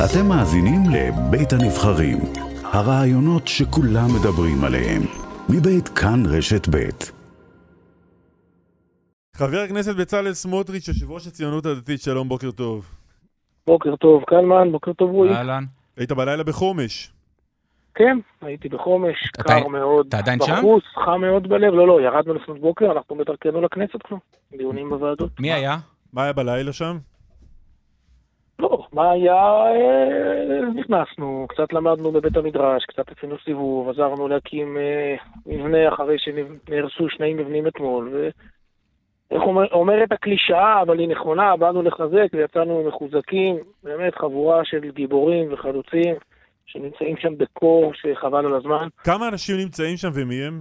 אתם מאזינים לבית הנבחרים, הרעיונות שכולם מדברים עליהם, מבית כאן רשת בית. חבר הכנסת בצלאל סמוטריץ', יושב ראש הציונות הדתית, שלום, בוקר טוב. בוקר טוב, קלמן, בוקר טוב רועי. אהלן. היית בלילה בחומש. כן, הייתי בחומש, אתה- קר מאוד. אתה עדיין שם? בחוץ, חם מאוד בלב. לא, לא, ירדנו לפנות בוקר, אנחנו בדרכנו לכנסת כבר. דיונים בוועדות. מי היה? מה היה בלילה שם? לא, מה היה? אה, נכנסנו, קצת למדנו בבית המדרש, קצת עשינו סיבוב, עזרנו להקים אה, מבנה אחרי שנהרסו שני מבנים אתמול, ו... איך אומר, אומרת הקלישאה, אבל היא נכונה, באנו לחזק ויצאנו מחוזקים, באמת חבורה של גיבורים וחלוצים שנמצאים שם בקור שחבל על הזמן. כמה אנשים נמצאים שם ומי הם?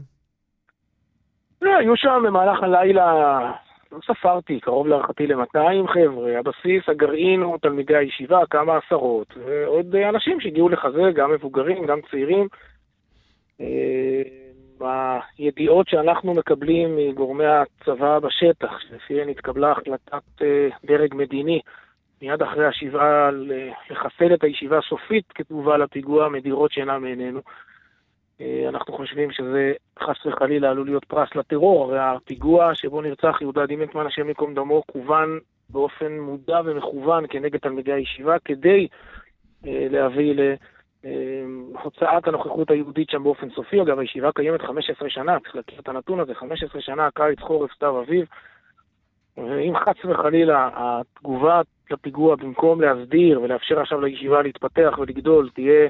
לא, היו שם במהלך הלילה, לא ספרתי, קרוב להערכתי ל-200 חבר'ה. הבסיס, הגרעין הוא תלמידי הישיבה, כמה עשרות. ועוד אה, אנשים שהגיעו לחזק, גם מבוגרים, גם צעירים. אה, הידיעות שאנחנו מקבלים מגורמי הצבא בשטח, שלפיהן התקבלה החלטת אה, דרג מדיני מיד אחרי השבעה לחסל את הישיבה הסופית כתגובה לפיגוע, מדירות שינה מעינינו. אה, אנחנו חושבים שזה חס וחלילה עלול להיות פרס לטרור, הרי הפיגוע שבו נרצח יהודה דימנטמן, השם ייקום דמו, כוון באופן מודע ומכוון כנגד תלמידי הישיבה, כדי אה, להביא להוצאת הנוכחות היהודית שם באופן סופי. אגב, הישיבה קיימת 15 שנה, צריך להכיר את הנתון הזה, 15 שנה, קיץ, חורף, סתיו, אביב. ואם חס וחלילה התגובה לפיגוע, במקום להסדיר ולאפשר עכשיו לישיבה להתפתח ולגדול, תהיה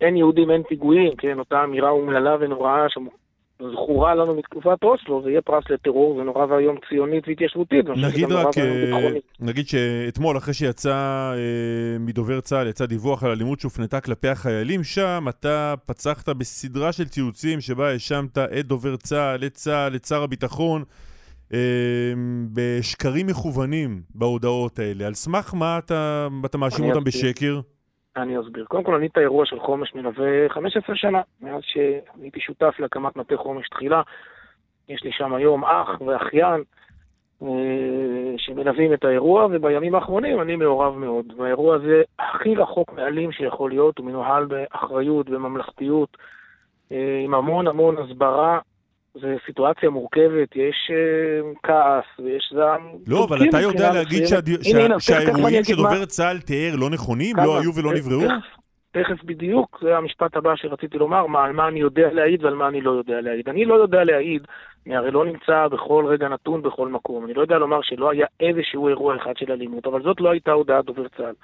אין יהודים, אין פיגועים, כן, אותה אמירה אומללה ונוראה שזכורה לנו מתקופת אוסלו, זה יהיה פרס לטרור, זה נורא ואיום ציונית והתיישבותית. נגיד רק, אה. נגיד שאתמול, אחרי שיצא אה, מדובר צה"ל, יצא דיווח על אלימות שהופנתה כלפי החיילים שם, אתה פצחת בסדרה של ציוצים שבה האשמת את דובר צה"ל, את צה"ל, את שר הביטחון, אה, בשקרים מכוונים בהודעות האלה. על סמך מה אתה, אתה מאשים אותם. בשקר? אני אסביר. קודם כל, אני את האירוע של חומש מלווה 15 שנה, מאז שהייתי שותף להקמת מטה חומש תחילה. יש לי שם היום אח ואחיין אה, שמלווים את האירוע, ובימים האחרונים אני מעורב מאוד. והאירוע הזה הכי רחוק מאלים שיכול להיות, הוא מנוהל באחריות, בממלכתיות, אה, עם המון המון הסברה. זו סיטואציה מורכבת, יש אה, כעס ויש זעם. לא, אבל אתה יודע להגיד שהאירועים שדובר צה"ל תיאר לא נכונים? לא היו ולא נבראו? תכף- בדיוק, זה המשפט הבא שרציתי לומר, מה, על מה אני יודע להעיד ועל מה אני לא יודע להעיד. אני לא יודע להעיד, אני הרי לא נמצא בכל רגע נתון בכל מקום. אני לא יודע לומר שלא היה איזשהו אירוע אחד של אלימות, אבל זאת לא הייתה הודעת דובר צה"ל.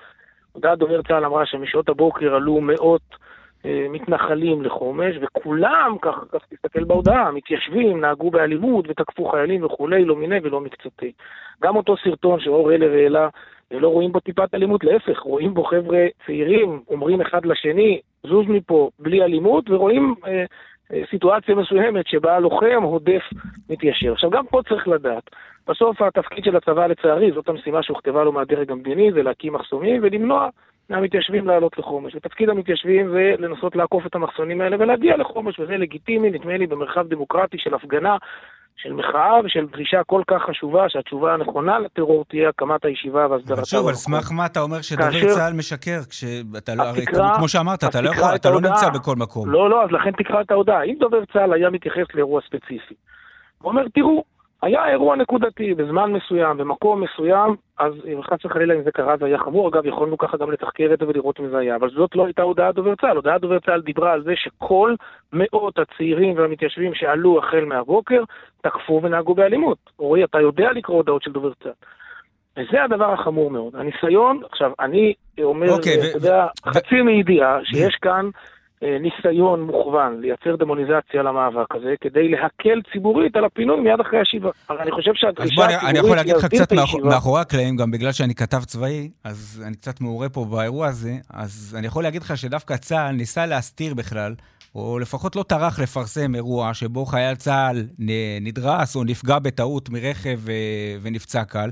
הודעת דובר צה"ל אמרה שמשעות הבוקר עלו מאות מתנחלים לחומש, וכולם, כך, כך תסתכל בהודעה, מתיישבים, נהגו באלימות ותקפו חיילים וכולי, לא מיני ולא מקצתי. גם אותו סרטון שאור הלר העלה, לא רואים בו טיפת אלימות, להפך, רואים בו חבר'ה צעירים, אומרים אחד לשני, זוז מפה בלי אלימות, ורואים אה, אה, סיטואציה מסוימת שבה הלוחם הודף מתיישר. עכשיו, גם פה צריך לדעת, בסוף התפקיד של הצבא, לצערי, זאת המשימה שהוכתבה לו מהדרג המדיני, זה להקים מחסומים ולמנוע מהמתיישבים לעלות לחומש. ותפקיד המתיישבים זה לנסות לעקוף את המחסונים האלה ולהגיע לחומש, וזה לגיטימי, נדמה לי, במרחב דמוקרטי של הפגנה, של מחאה ושל דרישה כל כך חשובה, שהתשובה הנכונה לטרור תהיה הקמת הישיבה והסדרתה. אבל שוב, על. סמך מה אתה אומר שדובר כאשר- צה"ל משקר, כשאתה לא, הרי כמו שאמרת, אתה לא יכול, את אתה לא. נמצא בכל מקום. לא, לא, אז לכן תקרא את ההודעה. אם דובר צה"ל היה מתייחס לאירוע ספציפי, הוא אומר, תראו, היה אירוע נקודתי בזמן מסוים, במקום מסוים, אז אם חס וחלילה אם זה קרה זה היה חמור, אגב, יכולנו ככה גם לתחקר את זה ולראות אם זה היה, אבל זאת לא הייתה הודעת דובר צה"ל. הודעת דובר צה"ל דיברה על זה שכל מאות הצעירים והמתיישבים שעלו החל מהבוקר, תקפו ונהגו באלימות. רועי, אתה יודע לקרוא הודעות של דובר צה"ל. וזה הדבר החמור מאוד. הניסיון, עכשיו, אני אומר, אוקיי, ו- אתה יודע, ו- חצי מידיעה שיש כאן ניסיון מוכוון לייצר דמוניזציה למאבק הזה, כדי להקל ציבורית על הפינוי מיד אחרי הישיבה. הרי אני חושב אז שהדרישה בוא, אני, אני יכול הציבורית להגיד לך קצת. מאחורי הקלעים, גם בגלל שאני כתב צבאי, אז אני קצת מעורה פה באירוע הזה, אז אני יכול להגיד לך שדווקא צה"ל ניסה להסתיר בכלל, או לפחות לא טרח לפרסם אירוע שבו חייל צה"ל נדרס או נפגע בטעות מרכב אה, ונפצע קל.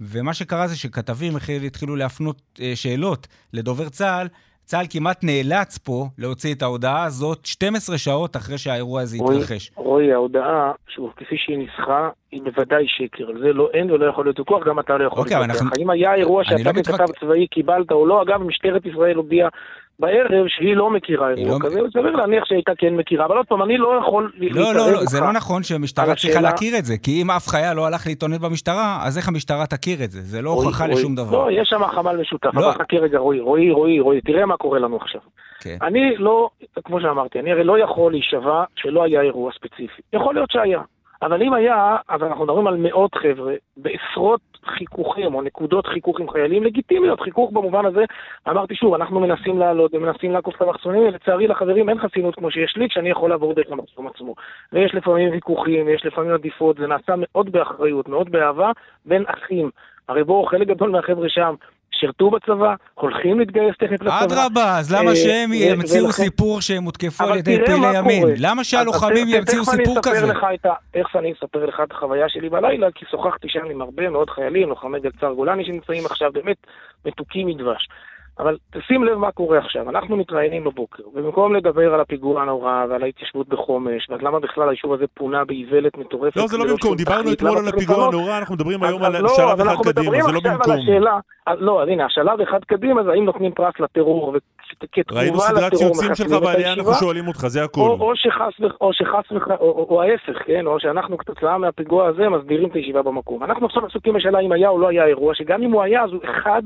ומה שקרה זה שכתבים התחילו להפנות אה, שאלות לדובר צה"ל, צה"ל כמעט נאלץ פה להוציא את ההודעה הזאת 12 שעות אחרי שהאירוע הזה התרחש. רועי, ההודעה, שוב, כפי שהיא ניסחה, היא בוודאי שקר. על זה לא אין ולא יכול להיות ויכוח, גם אתה לא יכול אוקיי, להתווכח. אם היה אירוע שאתה לא ככתב צבאי קיבלת או לא, אגב, משטרת ישראל הודיעה בערב שהיא לא מכירה אירוע לא... כזה, סביר להניח שהייתה כן מכירה, אבל עוד פעם, אני לא יכול לא, לא, לא, זה לא נכון שהמשטרה צריכה השאלה... להכיר את זה, כי אם אף חייל לא הלך להתעונן במשטרה, אז איך המשטרה תכיר את זה? זה לא הוכחה לשום דבר. לא, יש שם חמ"ל משותף, לא. אבל חכה רגע, רועי, רועי, רועי, רועי, תראה מה קורה לנו עכשיו. כן. אני לא, כמו שאמרתי, אני הרי לא יכול להישבע שלא היה אירוע ספציפי. יכול להיות שהיה. אבל אם היה, אז אנחנו מדברים על מאות חבר'ה, בעשרות חיכוכים או נקודות חיכוך עם חיילים לגיטימיות, חיכוך במובן הזה, אמרתי שוב, אנחנו מנסים לעלות ומנסים לעקוף את המחסומים, ולצערי לחברים אין חסינות כמו שיש לי, כשאני יכול לעבור דרך המחסום עצמו. ויש לפעמים ויכוחים, יש לפעמים עדיפות, זה נעשה מאוד באחריות, מאוד באהבה, בין אחים. הרי בואו, חלק גדול מהחבר'ה שם שירתו בצבא, הולכים להתגייס תכף לצבא. אדרבה, אז למה אה, שהם ימציאו סיפור שהם הותקפו על ידי פעילי ימין? למה שהלוחמים ימציאו סיפור כזה? איך אני אספר לך את החוויה שלי בלילה, כי שוחחתי שם עם הרבה מאוד חיילים, לוחמי גלצר גולני שנמצאים עכשיו באמת מתוקים מדבש. אבל תשים לב מה קורה עכשיו, אנחנו מתראיינים בבוקר, ובמקום לדבר על הפיגוע הנורא ועל ההתיישבות בחומש, ועד למה בכלל היישוב הזה פונה באיוולת מטורפת. לא, זה לא במקום, דיברנו אתמול על הפיגוע הנורא, אנחנו מדברים היום על שלב אחד קדימה, זה לא במקום. לא, אז הנה, השלב אחד קדימה זה האם נותנים פרס לטרור, וכתגובה לטרור. ראינו סדרת ציוצים שלך בעלייה, אנחנו שואלים אותך, זה הכול. או שחס וחס, או ההפך, כן, או שאנחנו כתוצאה מהפיגוע הזה מסדירים את הישיבה במקום. אנחנו עכשיו עסוקים בשאלה אם היה או לא היה אירוע, שגם אם הוא היה, אז הוא אחד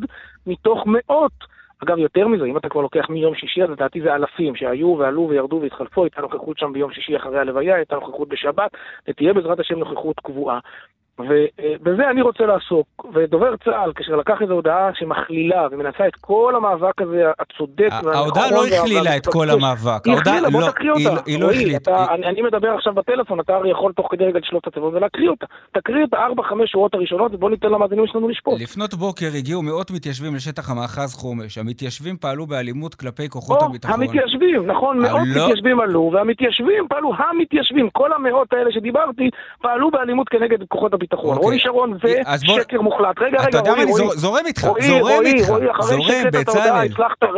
מתוך מאות. אגב, יותר מזה, אם אתה כבר לוקח מיום שישי, אז לדעתי זה אלפים שהיו ועלו וירדו והתחלפו, הייתה נוכחות שם ביום שישי אחרי הלוויה, הייתה נוכחות בשבת, ותהיה בעזרת השם נוכחות קבועה. ובזה אני רוצה לעסוק. ודובר צה"ל, כאשר לקח איזו הודעה שמכלילה ומנסה את כל המאבק הזה הצודק ההודעה לא הכלילה את כל המאבק. היא הכלילה, בוא לא, תקריא אותה. היא לא הכלילה. אני מדבר עכשיו בטלפון, אתה הרי יכול תוך כדי רגע לשלוט את התיבות ולהקריא אותה. תקריא את הארבע-חמש שורות הראשונות ובוא ניתן למאזינים שלנו לשפוט. לפנות בוקר הגיעו מאות מתיישבים לשטח המאחז חומש. המתיישבים פעלו באלימות כלפי כוחות הביטחון. המתיישבים, נכון, מאות לא- מתיישבים עלו, והמתיישבים פעלו, המתיישבים, כל המאות האלה שדיברתי, פעלו באלימות כנגד כוחות הביטחון. הביטחון. אוקיי. רועי שרון זה שקר מוחלט. רגע, רגע, רועי, רועי. זורם איתך, זורם איתך. זורם, בצלאל.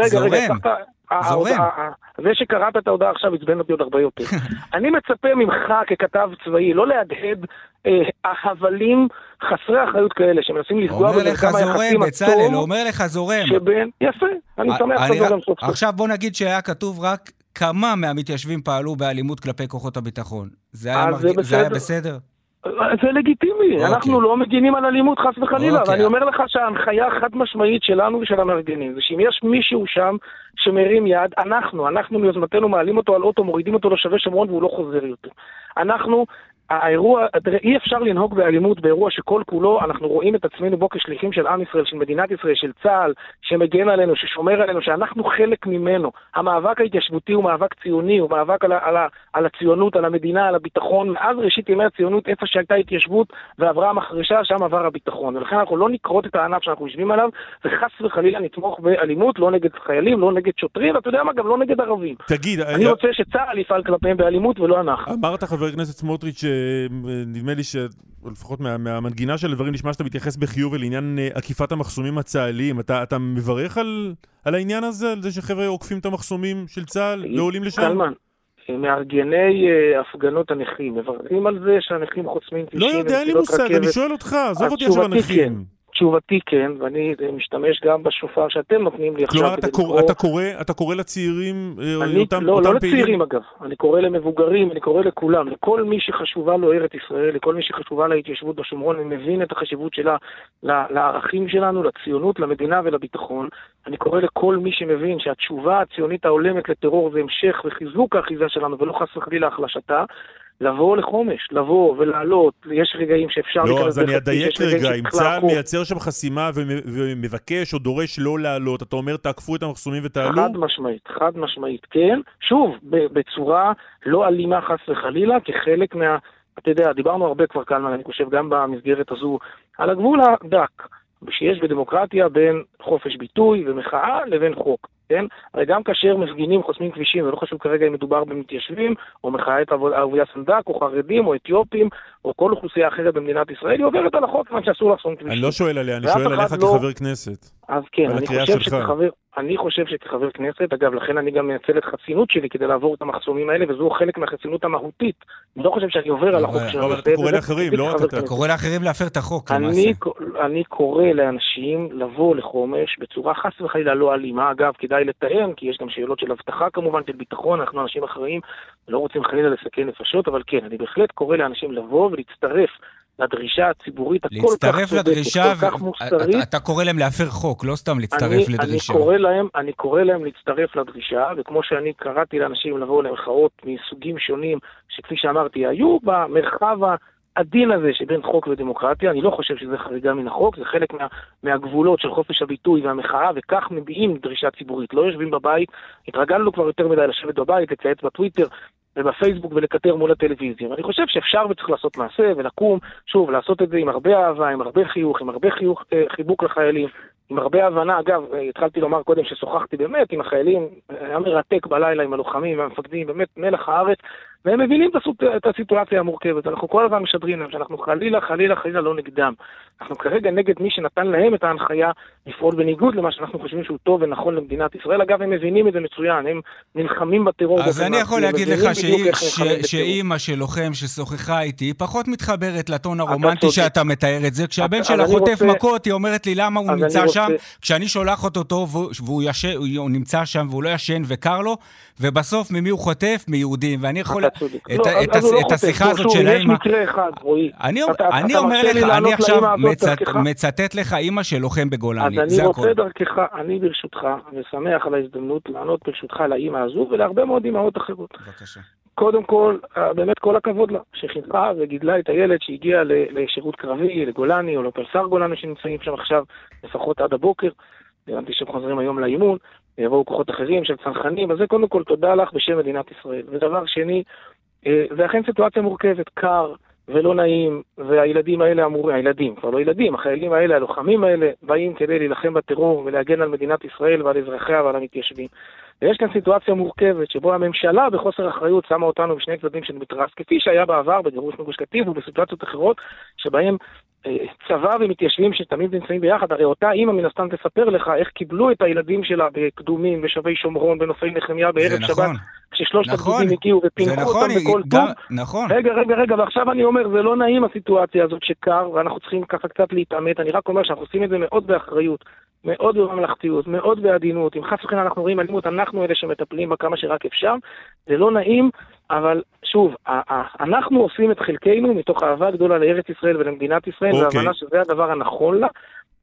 זורם. זורם. זה שקראת את ההודעה עכשיו עצבן אותי עוד הרבה יותר. אני מצפה ממך ככתב צבאי לא להדהד הבלים חסרי אחריות כאלה שמנסים לפגוע במרקם היחסים הטוב. בצלאל, הוא אומר לך זורם. שבין, יפה, אני שמח שאתה זורם סוף סוף. עכשיו בוא נגיד שהיה כתוב רק כמה מהמתיישבים פעלו באלימות כלפי כוחות הביטחון. זה היה בסדר? זה לגיטימי, okay. אנחנו אוקיי. לא מגינים על אלימות חס וחלילה, okay. אוקיי. ואני אומר לך שההנחיה החד משמעית שלנו ושל המארגנים זה שאם יש מישהו שם שמרים יד, אנחנו, אנחנו מיוזמתנו מעלים אותו על אוטו, מורידים אותו לשווה שומרון והוא לא חוזר יותר. אנחנו האירוע, אי אפשר לנהוג באלימות באירוע שכל כולו אנחנו רואים את עצמנו בו כשליחים של עם ישראל, של מדינת ישראל, של צה"ל, שמגן עלינו, ששומר עלינו, שאנחנו חלק ממנו. המאבק ההתיישבותי הוא מאבק ציוני, הוא מאבק על, על, על הציונות, על המדינה, על הביטחון. מאז ראשית ימי הציונות, איפה שהייתה התיישבות ועברה המחרשה, שם עבר הביטחון. ולכן אנחנו לא נכרות את הענף שאנחנו יושבים עליו, וחס וחלילה נתמוך באלימות, לא נגד חיילים, לא נגד שוטרים, ואתה יודע מה, גם לא נגד ערבים. תגיד, אני היה... רוצה שצה"ל יפעל כלפיהם באלימות ולא אנחנו. אמרת, חבר הכנסת סמוטריץ', נדמה לי שלפחות מה, מהמנגינה של הדברים נשמע שאתה מתייחס בחיוב לעניין אה, עקיפת המחסומים הצה"ליים. אתה, אתה מברך על, על העניין הזה, על זה שחבר'ה עוקפים את המחסומים של צה"ל לא עולים לשם? קלמן, מארגני uh, הפגנות הנכים, מברכים על זה שהנכים חוסמים כבישים לא יודע, אין לי מושג, אני שואל אותך, עזוב אותי עכשיו הנכים. תשובתי כן, ואני משתמש גם בשופר שאתם נותנים לי עכשיו כדי לקרוא... כלומר, אתה קורא, אתה קורא לצעירים, אה, אני, אותם, לא, אותם לא פעילים? לא לצעירים אגב, אני קורא למבוגרים, אני קורא לכולם, לכל מי שחשובה לו ארץ ישראל, לכל מי שחשובה להתיישבות בשומרון, אני מבין את החשיבות שלה לערכים שלנו, לציונות, למדינה ולביטחון. אני קורא לכל מי שמבין שהתשובה הציונית ההולמת לטרור זה המשך וחיזוק האחיזה שלנו, ולא חס וחלילה החלשתה. לבוא לחומש, לבוא ולעלות, יש רגעים שאפשר לא, אז אני אדייק רגע, אם צה"ל מייצר שם חסימה ומבקש או דורש לא לעלות, אתה אומר תעקפו את המחסומים ותעלו? חד משמעית, חד משמעית, כן. שוב, בצורה לא אלימה חס וחלילה, כחלק מה... אתה יודע, דיברנו הרבה כבר כאן, אני חושב, גם במסגרת הזו, על הגבול הדק שיש בדמוקרטיה בין חופש ביטוי ומחאה לבין חוק. כן? הרי גם כאשר מפגינים חוסמים כבישים, ולא חשוב כרגע אם מדובר במתיישבים, או מחאת אהוביה סנדק, או חרדים, או אתיופים, או כל אוכלוסייה אחרת במדינת ישראל, היא עוברת על החוק, כיוון שאסור לחסום כבישים. אני לא שואל עליה, אני שואל עליך לא... כחבר כנסת. אז כן, אני חושב. שכחבר, אני חושב שכחבר כנסת, אגב, לכן אני גם מנצל את חסינות שלי כדי לעבור את המחסומים האלה, וזו חלק מהחסינות המהותית. אני לא חושב שאני עובר על החוק אבל- של אבל אתה קורא לאחרים, לא רק אתה. קורא לאחרים להפר את החוק, למעשה. אני קורא לאנשים לבוא לחומש בצורה חס וחלילה לא אלימה. אגב, כדאי לתאם, כי יש גם שאלות של אבטחה כמובן, של ביטחון, אנחנו אנשים אחראיים, לא רוצים חלילה לסכן נפשות, אבל כן, אני בהחלט קורא לאנשים לבוא ולהצטרף לדרישה הציבורית הכל כך צודקת, לדרישה, כל כך מוסרית. אתה- אתה קורא להם להפר חוק, לא סתם להצטרף אני, לדרישה. אני קורא להם, אני קורא להם להצטרף לדרישה, וכמו שאני קראתי לאנשים לבוא למחאות מסוגים שונים, שכפי שאמרתי, היו במרחב העדין הזה שבין חוק ודמוקרטיה, אני לא חושב שזה חריגה מן החוק, זה חלק מה, מהגבולות של חופש הביטוי והמחאה, וכך מביעים דרישה ציבורית. לא יושבים בבית, התרגלנו כבר יותר מדי לשבת בבית, לצייץ בטוויטר. ובפייסבוק ולקטר מול הטלוויזיה. ואני חושב שאפשר וצריך לעשות מעשה ולקום, שוב, לעשות את זה עם הרבה אהבה, עם הרבה חיוך, עם הרבה חיוך, אה, חיבוק לחיילים, עם הרבה הבנה. אגב, אה, התחלתי לומר קודם ששוחחתי באמת עם החיילים, היה מרתק בלילה עם הלוחמים והמפקדים, באמת מלח הארץ, והם מבינים את, הסוט... את הסיטואציה המורכבת. אנחנו כל הזמן משדרים להם שאנחנו חלילה, חלילה, חלילה לא נגדם. אנחנו כרגע נגד מי שנתן להם את ההנחיה לפעול בניגוד למה שאנחנו חושבים שהוא טוב ונכון למדינת ישראל. אגב, הם מבינים את זה מצוין, הם נלחמים בטרור. אז אני יכול להגיד לך. שאימא של לוחם ששוחחה איתי פחות מתחברת לטון. הרומנטי שאתה מתאר את זה. כשהבן שלה חוטף מכות, היא אומרת לי למה הוא נמצא שם, כשאני שולח אותו והוא- נמצא שם והוא לא ישן וקר לו, ובסוף ממי הוא חוטף? מיהודים. ואני יכול... אתה צודק. את לא, את הס- לא את. השיחה לא, הזאת של יש האמא... מקרה אחד, רועי. אני, אתה- אני אתה אומר לך, אני עכשיו מצט? מצטט לך אימא של לוחם בגולני, אז אני. רוצה דרכך, אני ברשותך, ושמח על ההזדמנות לענות ברשותך לאימא הזו ולהרבה מאוד אימהות אחרות. בבקשה. קודם כל, אה, באמת כל הכבוד לה, שחינכה וגידלה את הילד שהגיע לשירות קרבי, לגולני או לפלס"ר גולני שנמצאים שם עכשיו, לפחות עד הבוקר. הבנתי שהם חוזרים היום לאימון, ויבואו כוחות אחרים של צנחנים, אז זה קודם כל תודה לך בשם מדינת ישראל. ודבר שני, אה, זה אכן סיטואציה מורכבת, קר ולא נעים, והילדים האלה אמורים, הילדים, כבר לא ילדים, החיילים האלה, הלוחמים האלה, באים כדי להילחם בטרור ולהגן על מדינת ישראל ועל אזרחיה ועל המתיישבים. ויש כאן סיטואציה מורכבת, שבו הממשלה בחוסר אחריות שמה אותנו בשני צדדים של מתרס, כפי שהיה בעבר בגירוש מגוש קטיף ובסיטואציות אחרות, שבהם אה, צבא ומתיישבים שתמיד נמצאים ביחד, הרי אותה אימא מן הסתם תספר לך איך קיבלו את הילדים שלה בקדומים, בשבי שומרון, בנופי נחמיה, בערב שבת, נכון, כששלושת נכון. הגדודים הגיעו ופינקו נכון, אותם בכל טוב. נכון. רגע, רגע, רגע, ועכשיו אני אומר, זה לא נעים הסיטואציה הזאת שקר, ואנחנו צריכים ככה קצת להתעמת, אני רק אומר שאנחנו עושים את זה מאוד באחריות, מאוד בממלכתיות, מאוד בעדינות, אם חס וחלילה אנחנו רואים אלימות, אנחנו אלה שמטפלים בה כמה שרק אפשר, זה לא נעים, אבל שוב, אנחנו עושים את חלקנו מתוך אהבה גדולה לארץ ישראל ולמדינת ישראל, אוקיי. והבנה שזה הדבר הנכון לה.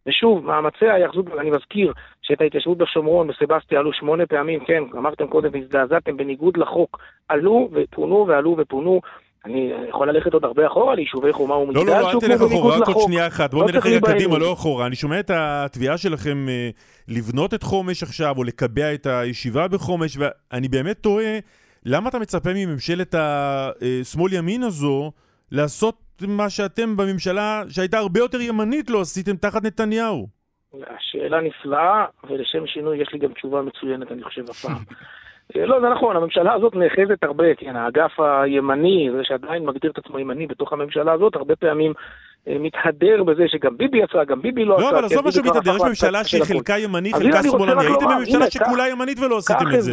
ושוב, מאמצי ההיאחזות, אני מזכיר שאת ההתיישבות בשומרון, בסבסטיה, עלו שמונה פעמים, כן, אמרתם קודם והזדעזעתם, בניגוד לחוק, עלו ופונו ועלו ופונו. אני יכול ללכת עוד הרבה אחורה ליישובי חומה ומגדל, לא, לא, לא, אל תלך אחורה, רק עוד. שנייה אחת. בואו לא נלך רגע קדימה. לא אחורה. אני שומע את התביעה שלכם אה, לבנות את חומש עכשיו, או לקבע את הישיבה בחומש, ואני באמת תוהה, למה אתה מצפה מממשלת השמאל-ימין הזו לעשות מה שאתם בממשלה, שהייתה הרבה יותר ימנית, לא עשיתם תחת נתניהו? שאלה נפלאה, ולשם שינוי יש לי גם תשובה מצוינת, אני חושב, הפעם. אה, לא, זה נכון, הממשלה הזאת נאחזת הרבה, כן, האגף הימני, זה שעדיין מגדיר את עצמו ימני בתוך הממשלה הזאת, הרבה פעמים מתהדר בזה שגם ביבי עשה, גם ביבי לא עשה. לא, אבל כי עזוב מה כבר שמתהדר, יש ממשלה שהיא של חלקה ימני, אז חלקה הנה, אני רוצה שמאלני. רק הייתם בממשלה שכולה ימנית ולא עשיתם את זה.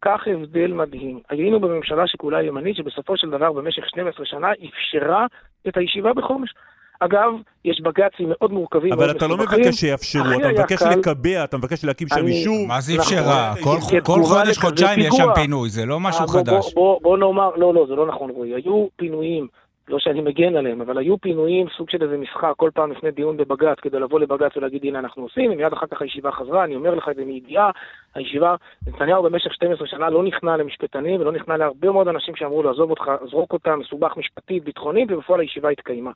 קח הבדל מדהים. היינו בממשלה שכולה ימנית, שבסופו של דבר במשך 12 שנה אפשרה את הישיבה בחומש. אגב, יש בג"צים מאוד מורכבים. אבל אתה לא. מבקש שיאפשרו, אתה מבקש לקבע, אתה מבקש להקים שם יישוב. מה זה נכון. אפשרה? כל- כתגובה כל חודש, לכזה חודשיים יש שם. פינוי, זה לא משהו אה, חדש. בוא, נאמר, לא, לא, זה לא נכון, רועי. היו פינויים, לא שאני מגן עליהם, אבל היו פינויים, סוג של איזה משחק, כל פעם לפני דיון בבג"ץ, כדי לבוא לבג"ץ ולהגיד, הנה אנחנו עושים, ומיד אחר כך הישיבה חזרה, אני אומר לך את זה מידיעה, הישיבה, נתניהו במשך 12 שנה לא נכנע למשפטנים, ולא נכנע להרבה מאוד אנשים שאמרו לו, עזוב אותך, זרוק אותם, מסובך משפטית, ביטחונית, ובפועל הישיבה התקיימה.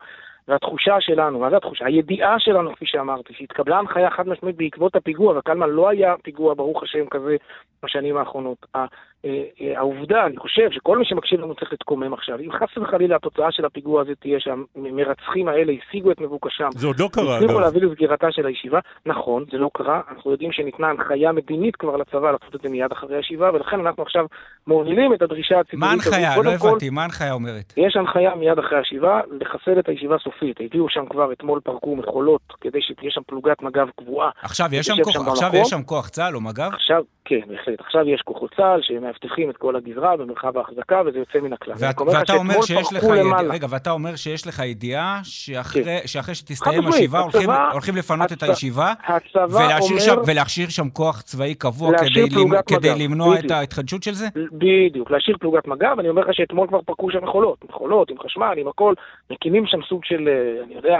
והתחושה שלנו, מה זה התחושה? הידיעה שלנו, כפי שאמרתי, שהתקבלה הנחיה חד משמעית בעקבות הפיגוע, וקלמן לא היה פיגוע, ברוך השם, כזה בשנים האחרונות. אה, אה, העובדה, אני חושב שכל מי שמקשיב לנו צריך להתקומם עכשיו. אם חס וחלילה התוצאה של הפיגוע הזה תהיה שהמרצחים האלה השיגו את מבוקשם, זה עוד לא קרה, הצליחו אגב. להביא לסגירתה של הישיבה, נכון, זה לא קרה, אנחנו יודעים שניתנה הנחיה מדינית כבר לצבא לעשות את זה מיד אחרי הישיבה, ולכן אנחנו עכשיו מובילים את הדרישה הציבורית מה ההנחיה? לא הבנתי, מה ההנחיה אומרת? יש הנחיה מיד אחרי הישיבה לחסל את הישיבה סופית. הביאו שם כבר, אתמול פרקו מכולות כדי שתהיה שם פלוגת מג"ב קבועה. עכשיו יש שם כוח, שם עכשיו. יש שם כוח צה"ל או מג"ב? עכשיו, כן, בהחלט. עכשיו יש כוחות צה"ל שמאבטחים את כל הגזרה במרחב ההחזקה, וזה יוצא מן הכלל. ואת, ואתה אומר שיש לך ידיעה. רגע, ואתה אומר שיש לך ידיעה שאחרי, כן. שאחרי שתסתיים השבעה הולכים, הולכים לפנות את הצ- הישיבה הצבא ולהשאיר, שם, אומר... ולהכשיר שם כוח צבאי קבוע כדי, למ- כדי מג"ב, למנוע את. ההתחדשות של זה? בדיוק, להשאיר פלוגת מג"ב, אני אומר לך שאתמול כבר פרקו שם מכולות, מכולות עם חשמל, עם הכל, מקימים שם סוג של, אה, אני יודע,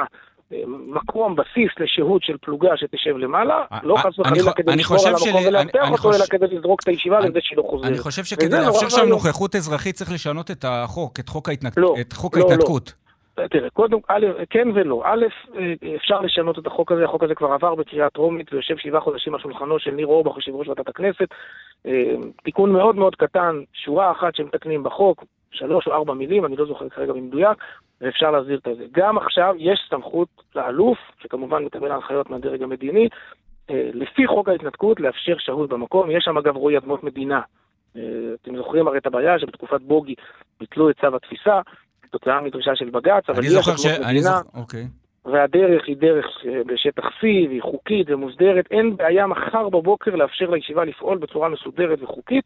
אה, מקום, בסיס לשהות של פלוגה שתשב למעלה, אה, לא חס וחלילה כדי לשמור על המקום של- ולאבטח אני אותו, אלא כדי לזרוק את הישיבה לזה שהיא לא חוזרת. אני חושב שכדי לאפשר שם ואיום. נוכחות אזרחית צריך לשנות את החוק, את חוק. לא, לא, לא. ההתנתקות. תראה, קודם, א', כן ולא. א', אפשר לשנות את החוק הזה, החוק הזה כבר עבר בקריאה טרומית ויושב שבעה חודשים על שולחנו של ניר אורבך, יושב ראש ועדת הכנסת. תיקון מאוד מאוד קטן, שורה אחת שמתקנים בחוק, שלוש או ארבע מילים, אני לא זוכר כרגע במדויק, ואפשר להסדיר את זה. גם עכשיו יש סמכות לאלוף, שכמובן מקבל הנחיות מהדרג המדיני, אה, לפי חוק ההתנתקות, לאפשר שהות במקום. יש שם אגב רועי אדמות מדינה. אה, אתם זוכרים הרי את הבעיה שבתקופת בוגי ביטלו את צו התפיסה, כתוצאה מדרישה של בג"ץ, אבל אני זוכר ש... אני זוכר... אוקיי. והדרך היא דרך אה, בשטח C, והיא חוקית ומוסדרת. אין בעיה מחר בבוקר לאפשר לישיבה לפעול בצורה מסודרת וחוקית.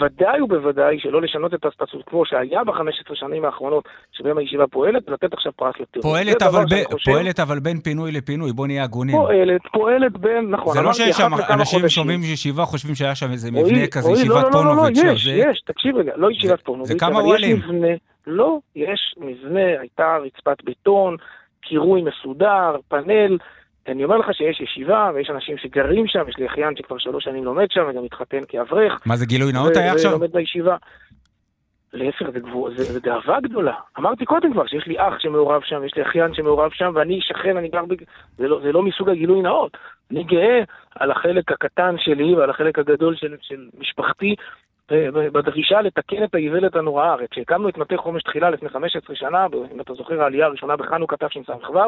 ודאי ובוודאי שלא לשנות את הסטטוס קוו שהיה ב-15 שנים האחרונות שבהם הישיבה פועלת, ולתת עכשיו פרס לטרור. פועלת אבל, ב... חושב- פועלת אבל בין פינוי לפינוי, בוא נהיה הגונים. פועלת, פועלת בין, נכון, זה לא שיש שם אנשים. שומעים ישיבה, חושבים שהיה שם איזה מבנה כזה, רועי, ישיבת לא, לא, לא, לא, פונוביץ'. יש, זה- יש, תקשיב רגע, לא ישיבת כמה אבל. יש מבנה, לא, יש מבנה, הייתה רצפת בטון, קירוי מסודר, פאנל, אני אומר לך שיש ישיבה, ויש אנשים שגרים שם, יש לי אחיין שכבר שלוש שנים לומד שם, וגם התחתן כאברך, מה זה גילוי נאות היה עכשיו? ולומד בישיבה. להפך, זה, גבוה, זה, זה גאווה גדולה. אמרתי קודם כבר שיש לי אח שמעורב שם, יש לי אחיין שמעורב שם, ואני שכן, אני גר בג... זה לא, זה לא מסוג הגילוי נאות. אני גאה על החלק הקטן שלי ועל החלק הגדול של, של משפחתי ב- ב- בדרישה לתקן את האיוולת הנוראה. הרי כשהקמנו את מטה חומש תחילה לפני 15 שנה, אם אתה זוכר העלייה הראשונה בחנוכה תשס"ו,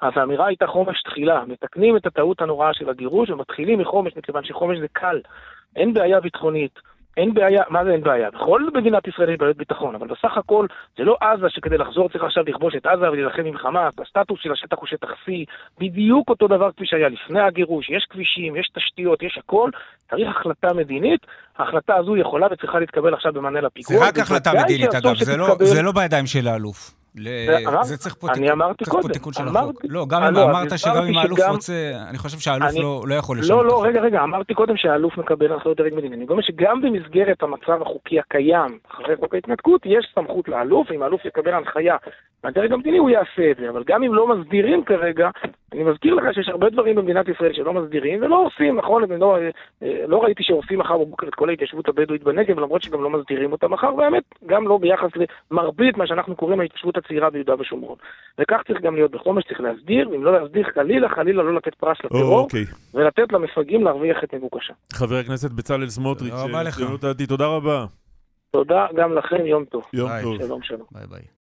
אז האמירה הייתה חומש תחילה. מתקנים את הטעות הנוראה של הגירוש ומתחילים מחומש, מכיוון שחומש זה קל. אין בעיה ביטחונית. אין בעיה, מה זה אין בעיה? בכל מדינת ישראל יש בעיות ביטחון, אבל בסך הכל זה לא עזה שכדי לחזור צריך עכשיו לכבוש את עזה ולהילחם עם חמאס, הסטטוס של השטח הוא שטח C, בדיוק אותו דבר כפי שהיה לפני הגירוש, יש כבישים, יש תשתיות, יש הכל, צריך החלטה מדינית, ההחלטה הזו יכולה וצריכה להתקבל עכשיו במענה לפיגוע. זה רק החלטה מדינית, אגב, זה לא- זה לא בידיים של האלוף. ל- זה צריך פה אני תיקון- אמרתי צריך פה קודם, תיקון של אמרתי- החוק. לא, גם אם לא, אמרת שגם אם האלוף שגם- רוצה, אני חושב שהאלוף אני- לא לא יכול לשנות. לא, את לא, החוק. רגע, רגע, אמרתי קודם שהאלוף מקבל הנחיות דרג מדיני. אני אומר שגם במסגרת המצב החוקי הקיים, אחרי חוק ההתנתקות, יש סמכות לאלוף, אם האלוף יקבל הנחיה מהדרג המדיני הוא יעשה את זה, אבל גם אם לא מסדירים כרגע, אני מזכיר לך שיש הרבה דברים במדינת ישראל שלא מסדירים ולא עושים, נכון? לא, אה, לא ראיתי שעושים מחר בבוקר את כל ההתיישבות הבדואית בנגב, למרות שגם לא מסדירים אותה מחר, והאמת, גם לא ביחס למרבית מה שאנחנו קוראים ההתיישבות הצעירה ביהודה ושומרון. וכך צריך גם להיות בחומש, צריך להסדיר, ואם לא להסדיר, חלילה, חלילה לא לתת פרס לטרור, אוקיי. ולתת למפגעים להרוויח את מבוקשם. חבר הכנסת בצלאל סמוטריץ', הדתית, תודה רבה. תודה גם לכם, יום טוב. יום ביי. טוב. שלום, שלום. ביי ביי.